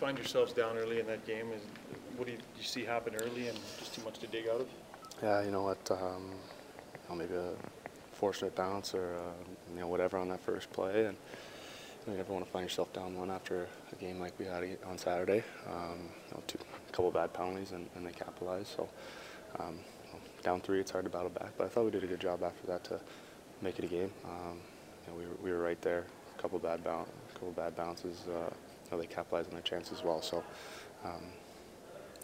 find yourselves down early in that game? Is, what do you, you see happen early and just too much to dig out of? Yeah, you know what? Um, you know, maybe a fortunate bounce or uh, you know whatever on that first play, and you, know, you never want to find yourself down one after a game like we had on Saturday. Um, you know, two, a couple bad penalties and, and they capitalized. So um, down three, it's hard to battle back. But I thought we did a good job after that to make it a game. Um, you know, we, were, we were right there. A couple bad bounce, couple bad bounces. Uh, they capitalized on their chance as well. So. Um,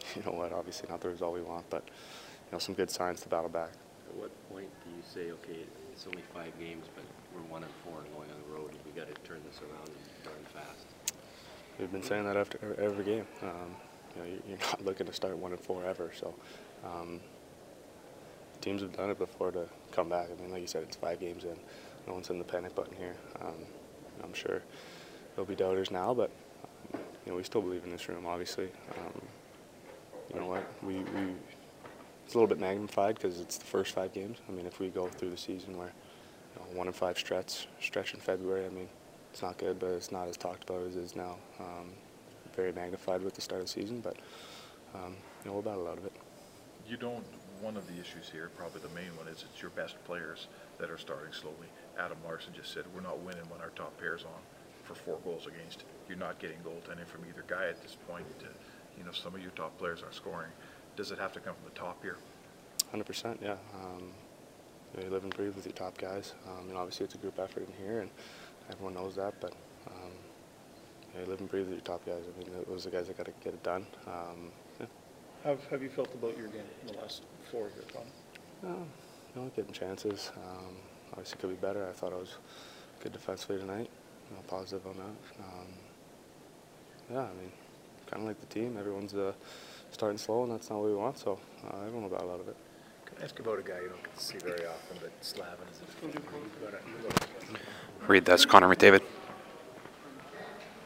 you know what? Obviously, not the result we want, but you know, some good signs to battle back. At what point do you say, okay, it's only five games, but we're one and four and going on the road, and we got to turn this around and darn fast? We've been saying that after every, game. Um, you know, you're not looking to start one and four ever. So um, teams have done it before to come back. I mean, like you said, it's five games in. No one's in the panic button here. Um, I'm sure there'll be doubters now, but you know, we still believe in this room, obviously. Um, you know what? We, we it's a little bit magnified because it's the first five games. I mean, if we go through the season where you know, one in five stretch stretch in February, I mean, it's not good, but it's not as talked about as it is now. Um, very magnified with the start of the season, but um, you know, we'll battle out of it. You don't, one of the issues here, probably the main one, is it's your best players that are starting slowly. Adam Larsson just said, we're not winning when our top pair's on for four goals against. You're not getting goaltending from either guy at this point. Uh, you know, some of your top players aren't scoring. Does it have to come from the top here? 100%, yeah. Um, you, know, you live and breathe with your top guys. Um, and obviously, it's a group effort in here, and everyone knows that. But um, you, know, you live and breathe with your top guys. I mean, those are the guys that got to get it done. Um, yeah. How have you felt about your game in the last four here, Tom? Um, you know, getting chances. Um, obviously, could be better. I thought I was good defensively tonight. You know, positive on that. Um, yeah, I mean, kind of like the team. Everyone's uh, starting slow, and that's not what we want. So uh, everyone will battle out of it. Can I ask about a guy you don't get to see very often, but Slavin is a Read that's Connor McDavid.